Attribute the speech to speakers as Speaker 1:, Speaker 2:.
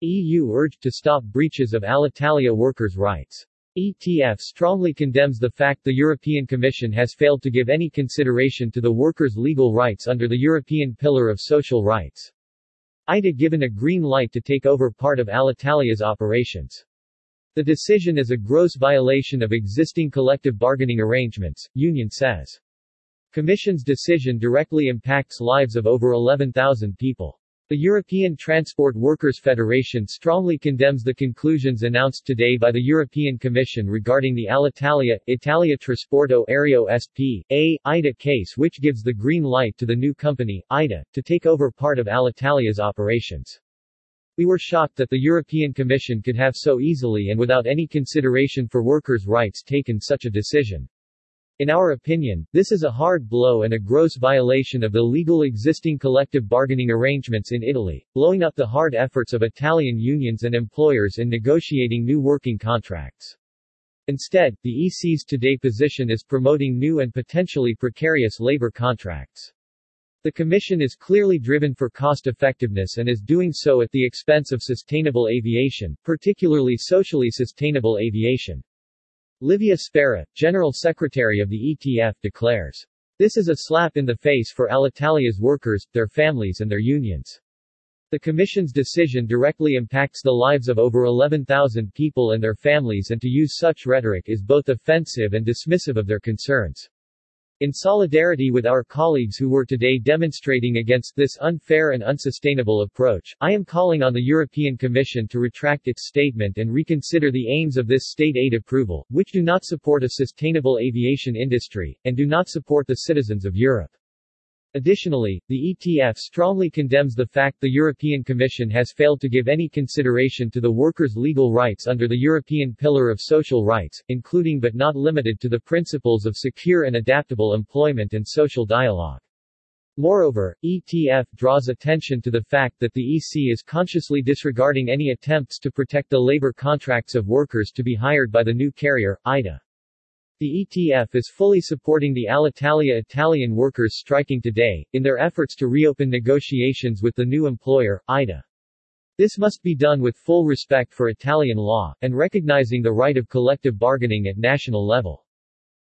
Speaker 1: EU urged to stop breaches of Alitalia workers' rights. ETF strongly condemns the fact the European Commission has failed to give any consideration to the workers' legal rights under the European Pillar of Social Rights. ITA given a green light to take over part of Alitalia's operations. The decision is a gross violation of existing collective bargaining arrangements, union says. Commission's decision directly impacts lives of over 11,000 people. The European Transport Workers' Federation strongly condemns the conclusions announced today by the European Commission regarding the Alitalia, Italia Trasporto Aereo SP, A, ITA case which gives the green light to the new company, ITA, to take over part of Alitalia's operations. We were shocked that the European Commission could have so easily and without any consideration for workers' rights taken such a decision. In our opinion, this is a hard blow and a gross violation of the legal existing collective bargaining arrangements in Italy, blowing up the hard efforts of Italian unions and employers in negotiating new working contracts. Instead, the EC's today position is promoting new and potentially precarious labor contracts. The Commission is clearly driven for cost effectiveness and is doing so at the expense of sustainable aviation, particularly socially sustainable aviation. Livia Spera, General Secretary of the ETF declares. This is a slap in the face for Alitalia's workers, their families and their unions. The Commission's decision directly impacts the lives of over 11,000 people and their families and to use such rhetoric is both offensive and dismissive of their concerns. In solidarity with our colleagues who were today demonstrating against this unfair and unsustainable approach, I am calling on the European Commission to retract its statement and reconsider the aims of this state aid approval, which do not support a sustainable aviation industry, and do not support the citizens of Europe. Additionally, the ETF strongly condemns the fact the European Commission has failed to give any consideration to the workers' legal rights under the European Pillar of Social Rights, including but not limited to the principles of secure and adaptable employment and social dialogue. Moreover, ETF draws attention to the fact that the EC is consciously disregarding any attempts to protect the labor contracts of workers to be hired by the new carrier, ITA. The ETF is fully supporting the Alitalia Italian workers striking today, in their efforts to reopen negotiations with the new employer, ITA. This must be done with full respect for Italian law, and recognizing the right of collective bargaining at national level.